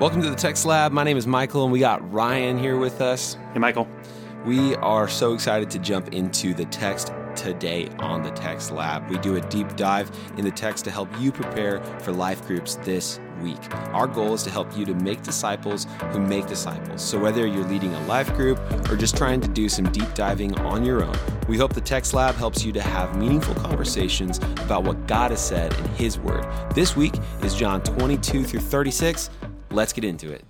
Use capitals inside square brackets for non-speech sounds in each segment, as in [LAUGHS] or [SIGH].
Welcome to the Text Lab. My name is Michael, and we got Ryan here with us. Hey, Michael. We are so excited to jump into the text today on the Text Lab. We do a deep dive in the text to help you prepare for life groups this week. Our goal is to help you to make disciples who make disciples. So, whether you're leading a life group or just trying to do some deep diving on your own, we hope the Text Lab helps you to have meaningful conversations about what God has said in His Word. This week is John 22 through 36. Let's get into it.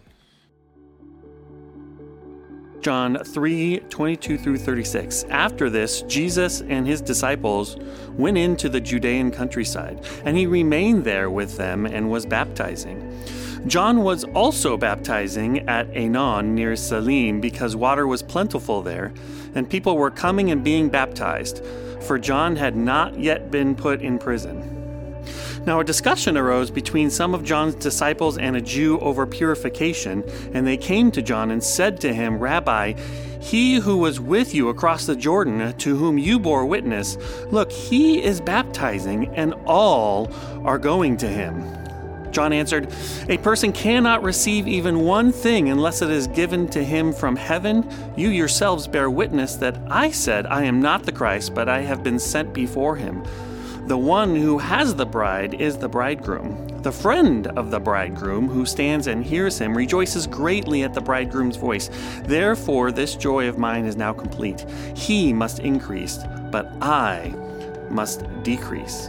John 3 22 through 36. After this, Jesus and his disciples went into the Judean countryside, and he remained there with them and was baptizing. John was also baptizing at Aenon near Salim because water was plentiful there, and people were coming and being baptized, for John had not yet been put in prison. Now, a discussion arose between some of John's disciples and a Jew over purification, and they came to John and said to him, Rabbi, he who was with you across the Jordan, to whom you bore witness, look, he is baptizing, and all are going to him. John answered, A person cannot receive even one thing unless it is given to him from heaven. You yourselves bear witness that I said, I am not the Christ, but I have been sent before him. The one who has the bride is the bridegroom. The friend of the bridegroom who stands and hears him rejoices greatly at the bridegroom's voice. Therefore, this joy of mine is now complete. He must increase, but I must decrease.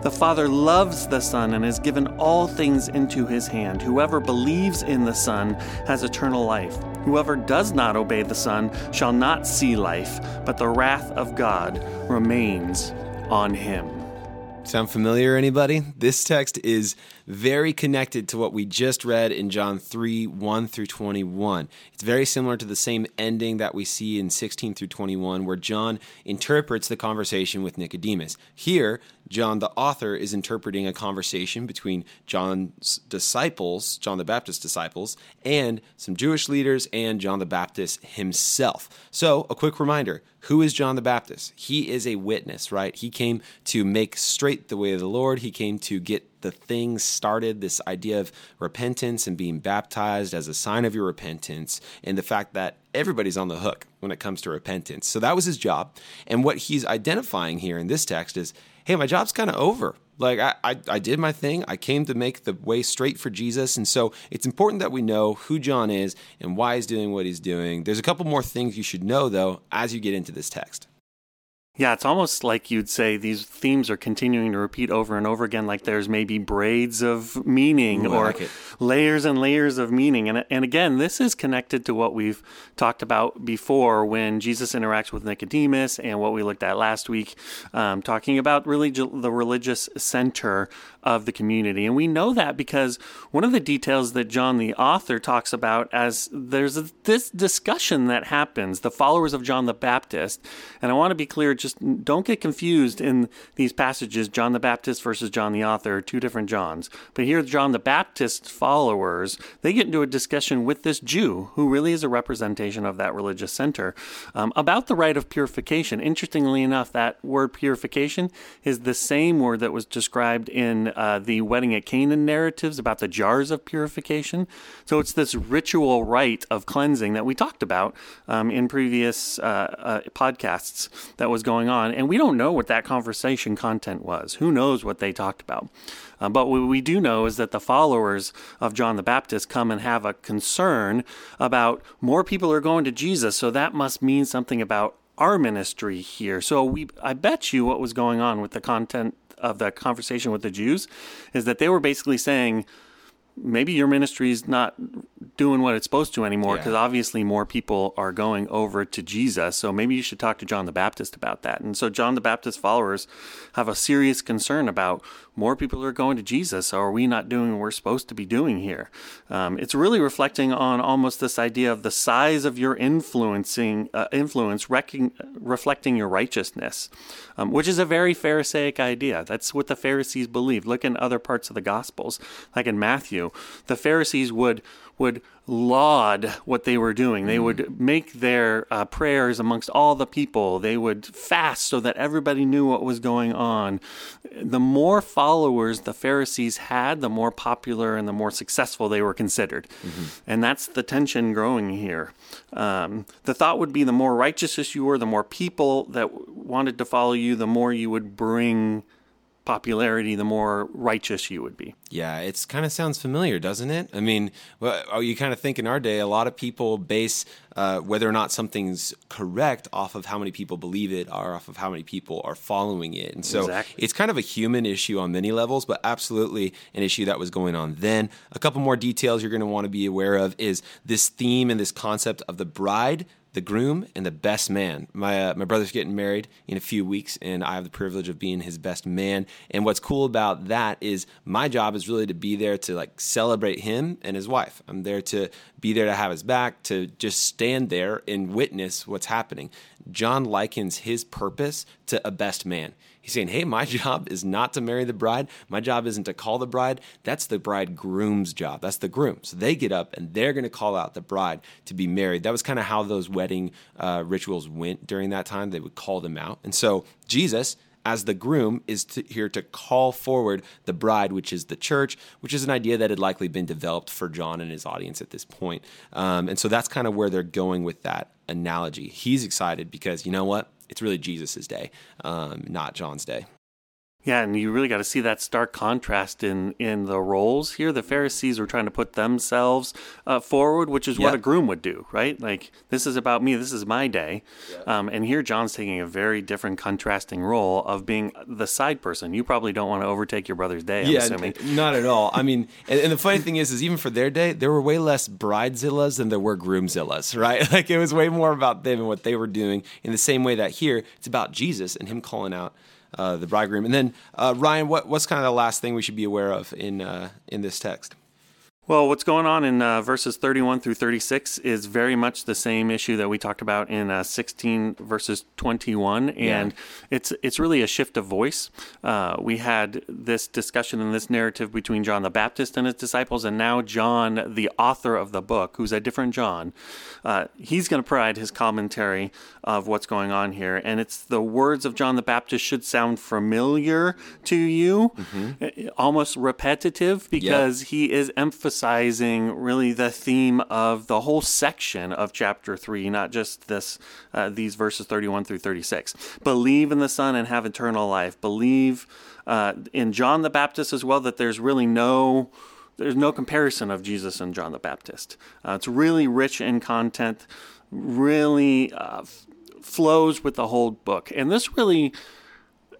The Father loves the Son and has given all things into his hand. Whoever believes in the Son has eternal life. Whoever does not obey the Son shall not see life, but the wrath of God remains on him. Sound familiar, anybody? This text is very connected to what we just read in John 3 1 through 21. It's very similar to the same ending that we see in 16 through 21, where John interprets the conversation with Nicodemus. Here, John, the author, is interpreting a conversation between John's disciples, John the Baptist's disciples, and some Jewish leaders and John the Baptist himself. So, a quick reminder who is John the Baptist? He is a witness, right? He came to make straight the way of the Lord, he came to get the things started this idea of repentance and being baptized as a sign of your repentance and the fact that everybody's on the hook when it comes to repentance so that was his job and what he's identifying here in this text is hey my job's kind of over. Like I, I, I did my thing. I came to make the way straight for jesus. And so it's important that we know who john is and why he's doing what he's doing. There's a couple more things you should know though as you get into this text yeah, it's almost like you'd say these themes are continuing to repeat over and over again, like there's maybe braids of meaning Ooh, or like layers and layers of meaning. And, and again, this is connected to what we've talked about before when Jesus interacts with Nicodemus and what we looked at last week, um, talking about really the religious center of the community. And we know that because one of the details that John the author talks about as there's a, this discussion that happens, the followers of John the Baptist. And I want to be clear, just don't get confused in these passages, John the Baptist versus John the author, two different Johns. But here, John the Baptist followers, they get into a discussion with this Jew, who really is a representation of that religious center, um, about the rite of purification. Interestingly enough, that word purification is the same word that was described in uh, the wedding at Canaan narratives about the jars of purification. So it's this ritual rite of cleansing that we talked about um, in previous uh, uh, podcasts that was going on. And we don't know what that conversation content was. Who knows what they talked about? Uh, but what we do know is that the followers of John the Baptist come and have a concern about more people are going to Jesus, so that must mean something about our ministry here. So we I bet you what was going on with the content of the conversation with the Jews is that they were basically saying maybe your ministry is not doing what it's supposed to anymore Yeah. because obviously more people are going over to Jesus. So maybe you should talk to John the Baptist about that. And so John the Baptist followers have a serious concern about more people are going to Jesus. So are we not doing what we're supposed to be doing here? Um, it's really reflecting on almost this idea of the size of your influencing uh, influence, reflecting your righteousness, um, which is a very Pharisaic idea. That's what the Pharisees believed. Look in other parts of the Gospels, like in Matthew, the Pharisees would would laud what they were doing. They would make their uh, prayers amongst all the people. They would fast so that everybody knew what was going on. The more followers the Pharisees had, the more popular and the more successful they were considered. And that's the tension growing here. Um, the thought would be the more righteous you were, the more people that wanted to follow you, the more you would bring popularity, the more righteous you would be. Yeah, it's kind of sounds familiar, doesn't it? I mean, well, oh, you kind of think in our day, a lot of people base uh, whether or not something's correct off of how many people believe it or off of how many people are following it. And so Exactly. it's kind of a human issue on many levels, but absolutely an issue that was going on then. A couple more details you're going to want to be aware of is this theme and this concept of the bride the groom and the best man. My uh, my brother's getting married in a few weeks, and I have the privilege of being his best man. And what's cool about that is my job is really to be there to like celebrate him and his wife. I'm there to be there to have his back, to just stand there and witness what's happening. John likens his purpose to a best man. He's saying, Hey, my [LAUGHS] job is not to marry the bride. My job isn't to call the bride. That's the bridegroom's job. That's the groom. So they get up and they're going to call out the bride to be married. That was kind of how those wedding uh, rituals went during that time. They would call them out. And so Jesus, as the groom, is to, here to call forward the bride, which is the church, which is an idea that had likely been developed for John and his audience at this point. Um, and so that's kind of where they're going with that analogy. He's excited because you know what? It's really Jesus' day, um, not John's day. Yeah, and you really got to see that stark contrast in in the roles here. The Pharisees were trying to put themselves uh, forward, which is what a groom would do, right? Like this is about me, this is my day. Um, and here John's taking a very different, contrasting role of being the side person. You probably don't want to overtake your brother's day. I'm assuming. n- not at all. I mean, and, and the funny thing is, is even for their day, there were way less bridezillas than there were groomzillas, [LAUGHS] right? Like it was way more about them and what they were doing. In the same way that here, it's about Jesus and him calling out uh, the bridegroom. And then uh, Ryan, what, what's kind of the last thing we should be aware of in uh, in this text? Well, what's going on in uh, verses 31 through 36 is very much the same issue that we talked about in uh, 16 verses 21, and it's it's really a shift of voice. Uh, we had this discussion and this narrative between John the Baptist and his disciples, and now John, the author of the book, who's a different John, uh, he's going to provide his commentary of what's going on here, and it's the words of John the Baptist should sound familiar to you, uh, almost repetitive because he is emphasizing really the theme of the whole section of chapter 3 not just this uh, these verses 31 through 36 believe in the son and have eternal life. Believe uh, in john the baptist as well that there's really no there's no comparison of jesus and john the baptist. Uh, it's really rich in content really uh, f- flows with the whole book. And this really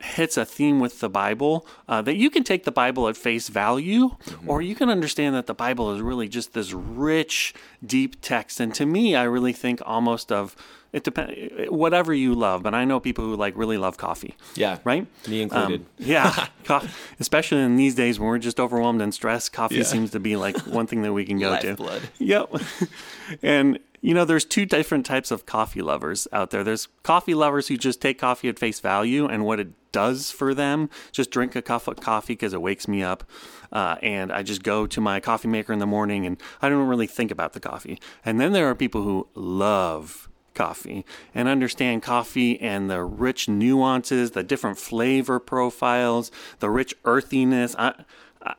hits a theme with the Bible uh, that you can take the Bible at face value, or you can understand that the Bible is really just this rich, deep text. And to me, I really think almost of it depends whatever you love. But I know people who like really love coffee. Yeah, Right? me included. Um, yeah. [LAUGHS] Co- especially in these days when we're just overwhelmed and stressed, coffee Yeah. seems to be like one thing that we can go to. Lifeblood. Yep. [LAUGHS] and you know, there's two different types of coffee lovers out there. There's coffee lovers who just take coffee at face value and what it does for them. Just drink a cup of coffee because it wakes me up. Uh, and I just go to my coffee maker in the morning and I don't really think about the coffee. And then there are people who love coffee and understand coffee and the rich nuances, the different flavor profiles, the rich earthiness. I,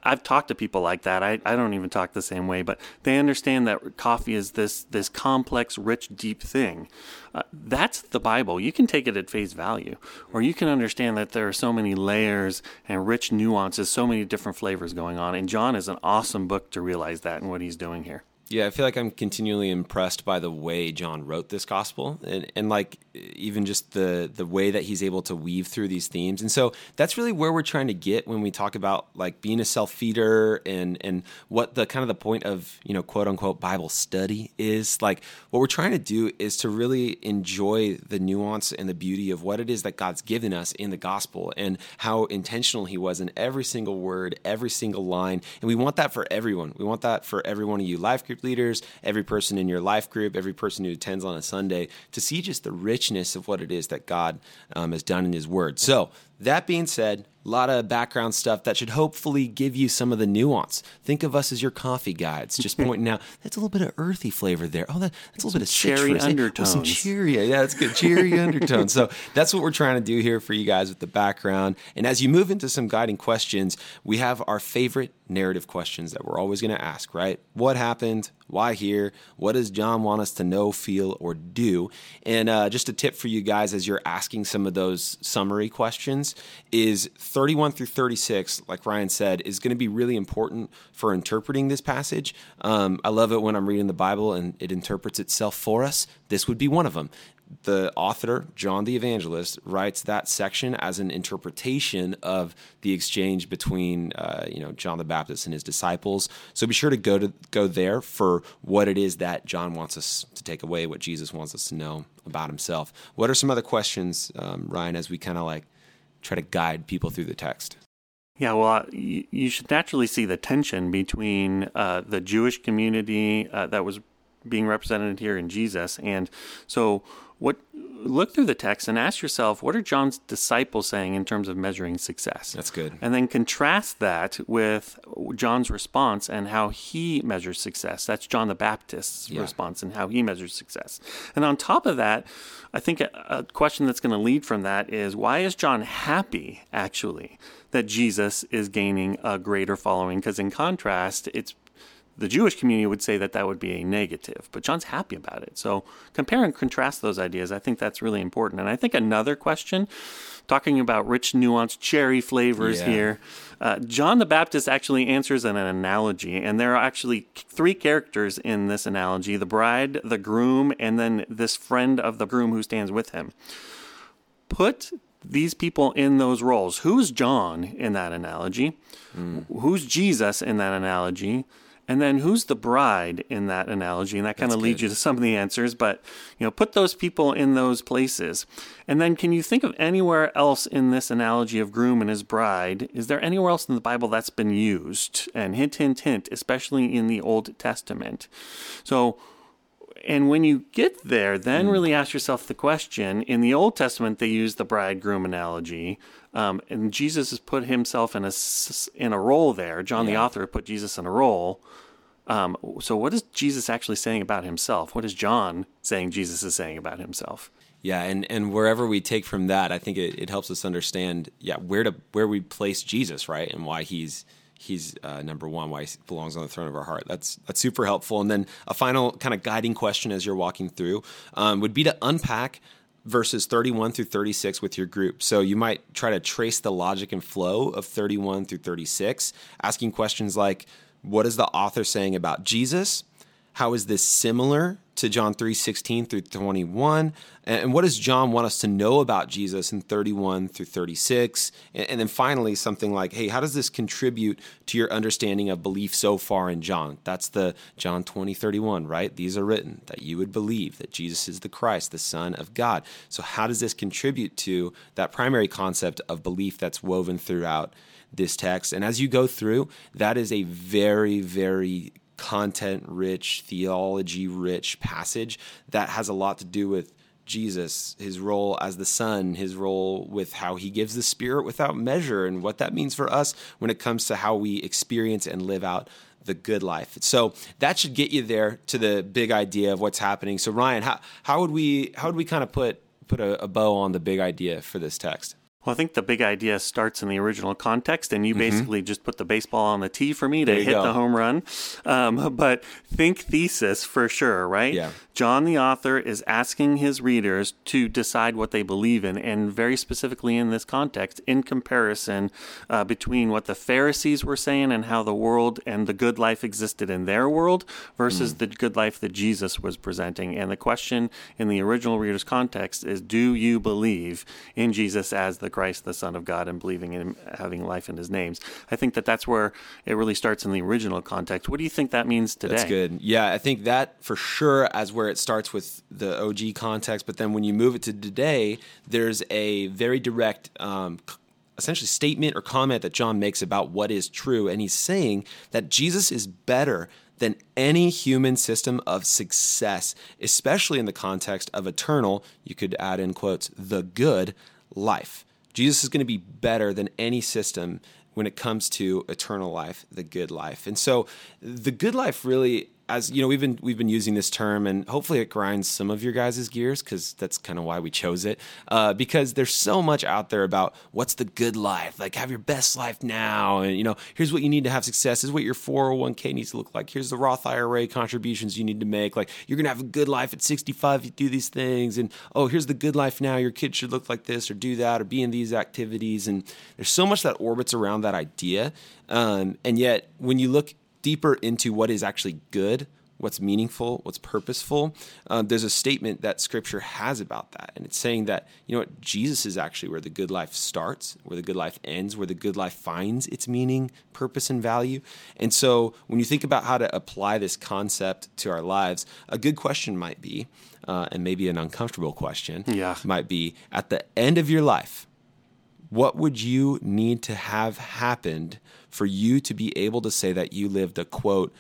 I've talked to people like that. I, I don't even talk the same way, but they understand that coffee is this this complex, rich, deep thing. Uh, that's the Bible. You can take it at face value, or you can understand that there are so many layers and rich nuances, so many different flavors going on. And John is an awesome book to realize that and what he's doing here. Yeah, I feel like I'm continually impressed by the way John wrote this gospel, and, and like even just the the way that he's able to weave through these themes. And so that's really where we're trying to get when we talk about like being a self feeder and and what the kind of the point of you know quote unquote Bible study is. Like what we're trying to do is to really enjoy the nuance and the beauty of what it is that God's given us in the gospel and how intentional He was in every single word, every single line. And we want that for everyone. We want that for every one of you life group group leaders, every person in your life group, every person who attends on a Sunday to see just the richness of what it is that God um, has done in His Word. So, that being said, a lot of background stuff that should hopefully give you some of the nuance. Think of us as your coffee guides, just [LAUGHS] pointing out that's a little bit of earthy flavor there. Oh, that, that's a little bit of cherry citrus. undertones. Oh, some cherry. Yeah, that's good. Cherry [LAUGHS] undertones. So that's what we're trying to do here for you guys with the background. And as you move into some guiding questions, we have our favorite narrative questions that we're always going to ask, right? What happened? Why here? What does John want us to know, feel, or do? And uh, just a tip for you guys as you're asking some of those summary questions is 31 through 36, like Ryan said, is going to be really important for interpreting this passage. Um, I love it when I'm reading the Bible and it interprets itself for us. This would be one of them the author, John the Evangelist, writes that section as an interpretation of the exchange between, uh, you know, John the Baptist and his disciples. So be sure to go to go there for what it is that John wants us to take away, what Jesus wants us to know about himself. What are some other questions, um, Ryan, as we kind of like try to guide people through the text? Yeah, well, uh, you, should naturally see the tension between uh, the Jewish community uh, that was being represented here in Jesus, and so what look through the text and ask yourself what are John's disciples saying in terms of measuring success? That's good. And then contrast that with John's response and how he measures success. That's John the Baptist's yeah. response and how he measures success. And on top of that, I think a, a question that's going to lead from that is why is John happy actually that Jesus is gaining a greater following? Because in contrast, it's the Jewish community would say that that would be a negative, but John's happy about it. So compare and contrast those ideas. I think that's really important. And I think another question, talking about rich, nuanced cherry flavors yeah. here, uh, John the Baptist actually answers in an analogy, and there are actually three characters in this analogy: the bride, the groom, and then this friend of the groom who stands with him. Put these people in those roles. Who's John in that analogy? Mm. Who's Jesus in that analogy? And then who's the bride in that analogy? And that kind of leads you to some of the answers, but you know, put those people in those places. And then can you think of anywhere else in this analogy of groom and his bride? Is there anywhere else in the Bible that's been used? And hint, hint, hint, especially in the Old Testament. So and when you get there, then mm. really ask yourself the question. In the Old Testament, they use the bridegroom analogy, um, and Jesus has put himself in a in a role there. John, yeah. the author, put Jesus in a role. Um, so, what is Jesus actually saying about himself? What is John saying Jesus is saying about himself? Yeah, and, and wherever we take from that, I think it, it helps us understand, yeah, where to where we place Jesus, right, and why he's he's uh, number one, why he belongs on the throne of our heart. That's that's super helpful. And then a final kind of guiding question as you're walking through um, would be to unpack verses 31 through 36 with your group. So you might try to trace the logic and flow of 31 through 36, asking questions like, what is the author saying about Jesus? How is this similar to John 3 16 through 21? And what does John want us to know about Jesus in 31 through 36? And then finally, something like, hey, how does this contribute to your understanding of belief so far in John? That's the John 20 31, right? These are written that you would believe that Jesus is the Christ, the Son of God. So, how does this contribute to that primary concept of belief that's woven throughout? this text. And as you go through, that is a very, very content rich, theology rich passage that has a lot to do with Jesus, his role as the Son, his role with how he gives the Spirit without measure, and what that means for us when it comes to how we experience and live out the good life. So that should get you there to the big idea of what's happening. So Ryan, how how would we how would we kind of put put a, a bow on the big idea for this text? Well, I think the big idea starts in the original context, and you basically just put the baseball on the tee for me to Mm-hmm. hit go. the home run. Um, but think thesis for sure, right? Yeah. John, the author, is asking his readers to decide what they believe in, and very specifically in this context, in comparison uh, between what the Pharisees were saying and how the world and the good life existed in their world versus the good life that Jesus was presenting. And the question in the original reader's context is Do you believe in Jesus as the Christ, the Son of God, and believing in him having life in his names? I think that that's where it really starts in the original context. What do you think that means today? That's good. Yeah, I think that for sure as where it starts with the OG context, but then when you move it to today, there's a very direct um, essentially statement or comment that John makes about what is true and he's saying that Jesus is better than any human system of success, especially in the context of eternal, you could add in quotes, the good life. Jesus is going to be better than any system when it comes to eternal life, the good life. And so the good life really as you know we've been we've been using this term and hopefully it grinds some of your guys' gears because that's kind of why we chose it. Uh, because there's so much out there about what's the good life? Like have your best life now and you know here's what you need to have success. Is what your 401k needs to look like. Here's the roth ira contributions you need to make. Like you're gonna have a good life at 65 if you do these things and oh here's the good life now. Your kid should look like this or do that or be in these activities. And there's so much that orbits around that idea. Um, and yet when you look deeper into what is actually good, what's meaningful, what's purposeful, um, there's a statement that Scripture has about that, and it's saying that you know what Jesus is actually where the good life starts, where the good life ends, where the good life finds its meaning, purpose, and value. And so, when you think about how to apply this concept to our lives, a good question might be, uh, and maybe an uncomfortable question, Yeah. might be at the end of your life what would you need to have happened for you to be able to say that you lived a quote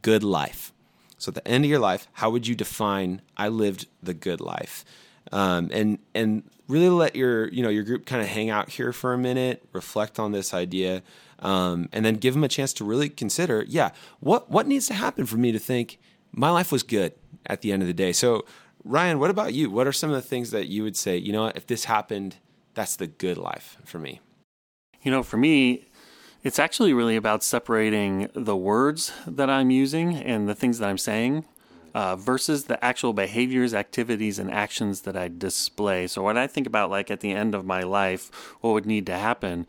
good life. So at the end of your life how would you define i lived the good life um, and and really let your you know your group kind of hang out here for a minute reflect on this idea um, and then give them a chance to really consider yeah what what needs to happen for me to think my life was good at the end of the day? So ryan what about you? What are some of the things that you would say you know what? If this happened that's the good life for me. You know, for me, it's actually really about separating the words that I'm using and the things that I'm saying uh, versus the actual behaviors, activities, and actions that I display. So, when I think about, like, at the end of my life, what would need to happen,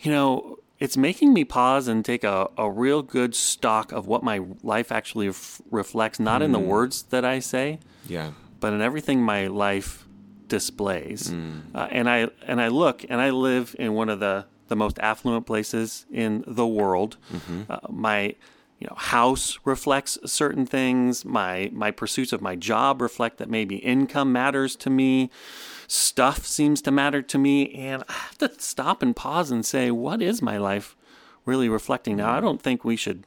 you know, it's making me pause and take a, a real good stock of what my life actually f- reflects, not in the words that I say, Yeah. but in everything my life displays. Uh, and I and I look and I live in one of the the most affluent places in the world. Uh, my you know house reflects certain things. My my pursuits of my job reflect that maybe income matters to me. Stuff seems to matter to me, and I have to stop and pause and say, what is my life really reflecting? Now, I don't think we should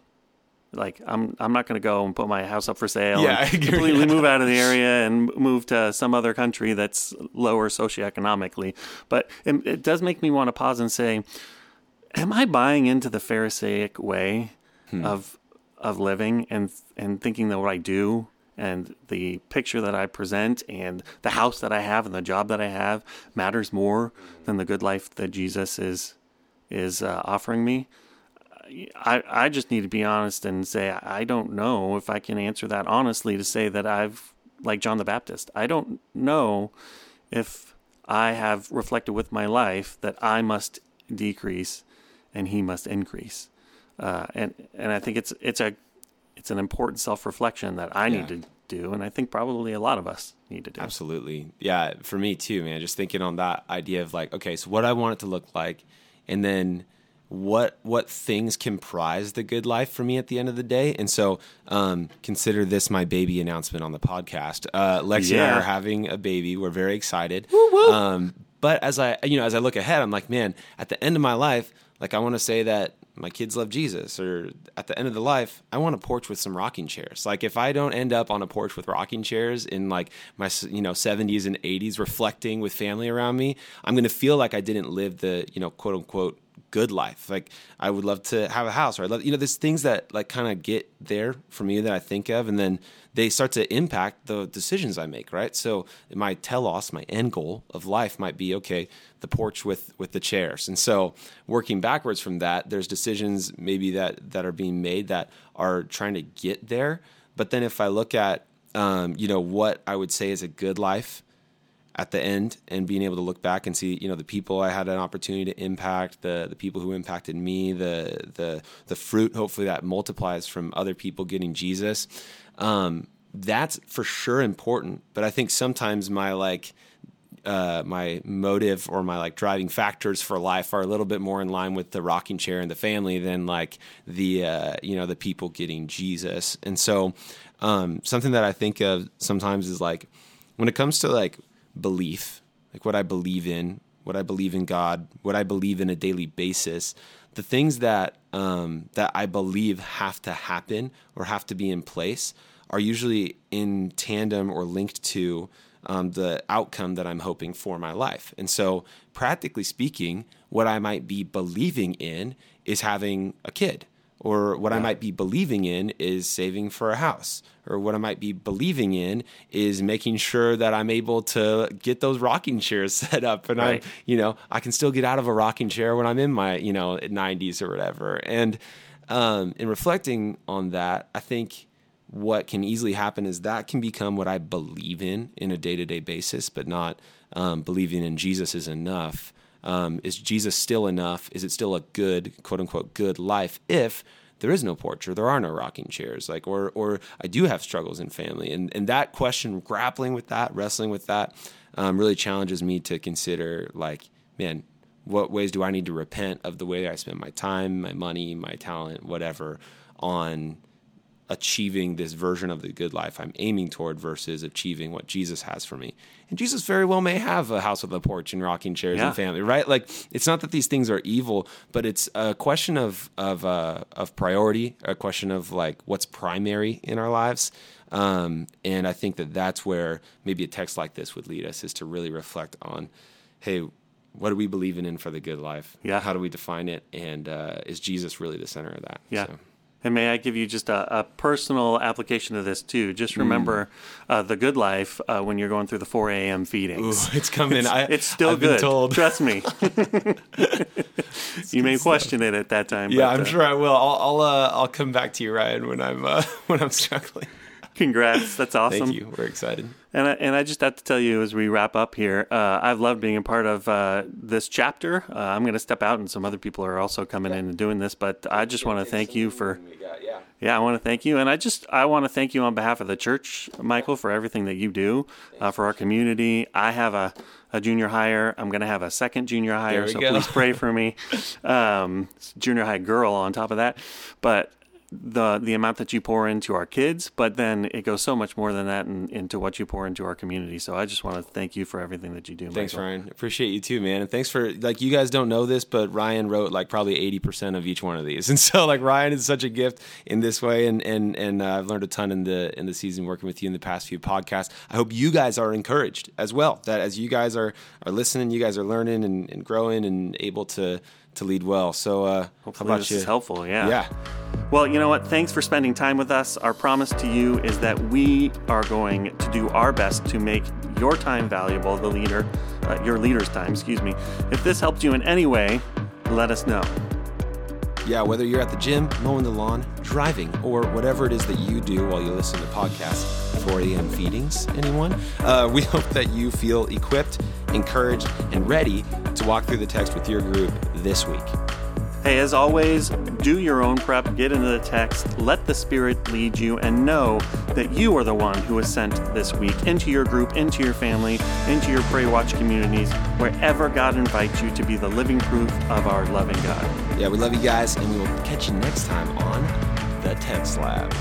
like I'm I'm not going to go and put my house up for sale Yeah, [LAUGHS] and completely move out of the area and move to some other country that's lower socioeconomically. But it, it does make me want to pause and say, am I buying into the Pharisaic way of of living and and thinking that what I do and the picture that I present and the house that I have and the job that I have matters more than the good life that Jesus is is uh, offering me? I, I just need to be honest and say I don't know if I can answer that honestly to say that I've like John the Baptist. I don't know if I have reflected with my life that I must decrease and he must increase. Uh, and and I think it's it's a it's an important self reflection that I need to do, and I think probably a lot of us need to do. Absolutely. Yeah, for me too, man. Just thinking on that idea of like, okay, so what I want it to look like, and then what what things comprise the good life for me at the end of the day. And so, um, consider this my baby announcement on the podcast. Uh, Lexi and I are having a baby. We're very excited. Um, but as I you know as I look ahead, I'm like, man, at the end of my life, like I want to say that my kids love Jesus, or at the end of the life, I want a porch with some rocking chairs. Like if I don't end up on a porch with rocking chairs in like my you know 70s and 80s, reflecting with family around me, I'm gonna feel like I didn't live the you know quote unquote good life. Like I would love to have a house, or I love you know, there's things that like kind of get there for me that I think of, and then they start to impact the decisions I make. Right. So my telos, my end goal of life, might be okay, the porch with with the chairs, and so working backwards from that, there's decisions maybe that that are being made that are trying to get there. But then if I look at um, you know what I would say is a good life at the end and being able to look back and see you know the people I had an opportunity to impact the the people who impacted me the the the fruit hopefully that multiplies from other people getting Jesus. Um, that's for sure important but I think sometimes my like uh, my motive or my like driving factors for life are a little bit more in line with the rocking chair and the family than like the uh, you know the people getting Jesus. And so um, something that I think of sometimes is like when it comes to like belief, like what I believe in, what I believe in God, what I believe in a daily basis, the things that um, that I believe have to happen or have to be in place are usually in tandem or linked to um, the outcome that I'm hoping for my life. And so, practically speaking, what I might be believing in is having a kid or what yeah. I might be believing in is saving for a house, or what I might be believing in is making sure that I'm able to get those rocking chairs [LAUGHS] set up, and right. I, you know, I can still get out of a rocking chair when I'm in my, you know, 90s or whatever. And um, in reflecting on that, I think what can easily happen is that can become what I believe in in a day to day basis, but not um, believing in Jesus is enough. Um, is Jesus still enough? Is it still a good, quote unquote, good life if there is no porch or there are no rocking chairs? Like, or, or I do have struggles in family. And, and that question, grappling with that, wrestling with that, um, really challenges me to consider, like, man, what ways do I need to repent of the way I spend my time, my money, my talent, whatever, on achieving this version of the good life I'm aiming toward versus achieving what Jesus has for me. And Jesus very well may have a house with a porch and rocking chairs yeah. and family, right? Like it's not that these things are evil, but it's a question of of uh, of priority, a question of like what's primary in our lives. Um, and I think that that's where maybe a text like this would lead us is to really reflect on, hey, what do we believe in for the good life? Yeah. How do we define it? And uh, is Jesus really the center of that? Yeah. So. And may I give you just a, a personal application of this too? Just mm. remember mm. uh, the good life uh, when you're going through the 4 a.m. feedings. Ooh, it's coming. It's, I, it's still I've good. told. Trust me. [LAUGHS] [LAUGHS] you may question it at that time. Yeah, but, I'm uh, sure I will. I'll I'll, uh, I'll come back to you, Ryan, when I'm uh, [LAUGHS] when I'm struggling. Congrats. That's awesome. Thank you. We're excited. And I, and I just have to tell you as we wrap up here, uh, I've loved being a part of uh, this chapter. Uh, I'm going to step out, and some other people are also coming in and doing this. But I just want to thank you for. Yeah. yeah, I want to thank you, and I just I want to thank you on behalf of the church, Michael, for everything that you do uh, for our community. I have a a junior higher. I'm going to have a second junior higher, so go. please pray for me. [LAUGHS] Um, junior high girl on top of that. But the the amount that you pour into our kids, but then it goes so much more than that in, into what you pour into our community. So I just want to thank you for everything that you do. Thanks, Michael. Ryan. Appreciate you too, man. And thanks for like you guys don't know this, but Ryan wrote like probably eighty percent of each one of these, [LAUGHS] and so like Ryan is such a gift in this way, and and and uh, I've learned a ton in the in the season working with you in the past few podcasts. I hope you guys are encouraged as well. That as you guys are are listening, you guys are learning and, and growing and able to to lead well. So uh, hopefully this you? is helpful. Yeah. Yeah. Well, you know what? Thanks for spending time with us. Our promise to you is that we are going to do our best to make your time valuable, the leader, uh, your leader's time, excuse me. If this helped you in any way, let us know. Yeah, whether you're at the gym, mowing the lawn, driving, or whatever it is that you do while you listen to podcasts, 4 a.m. feedings, anyone? Uh, [LAUGHS] we hope that you feel equipped, encouraged, and ready to walk through the text with your group this week. Hey, as always, do your own prep, get into the text, let the Spirit lead you, and know that you are the one who is sent this week into your group, into your family, into your Pray Watch communities, wherever God invites you to be the living proof of our loving God. Yeah, we love you guys, and we will catch you next time on The Text Lab.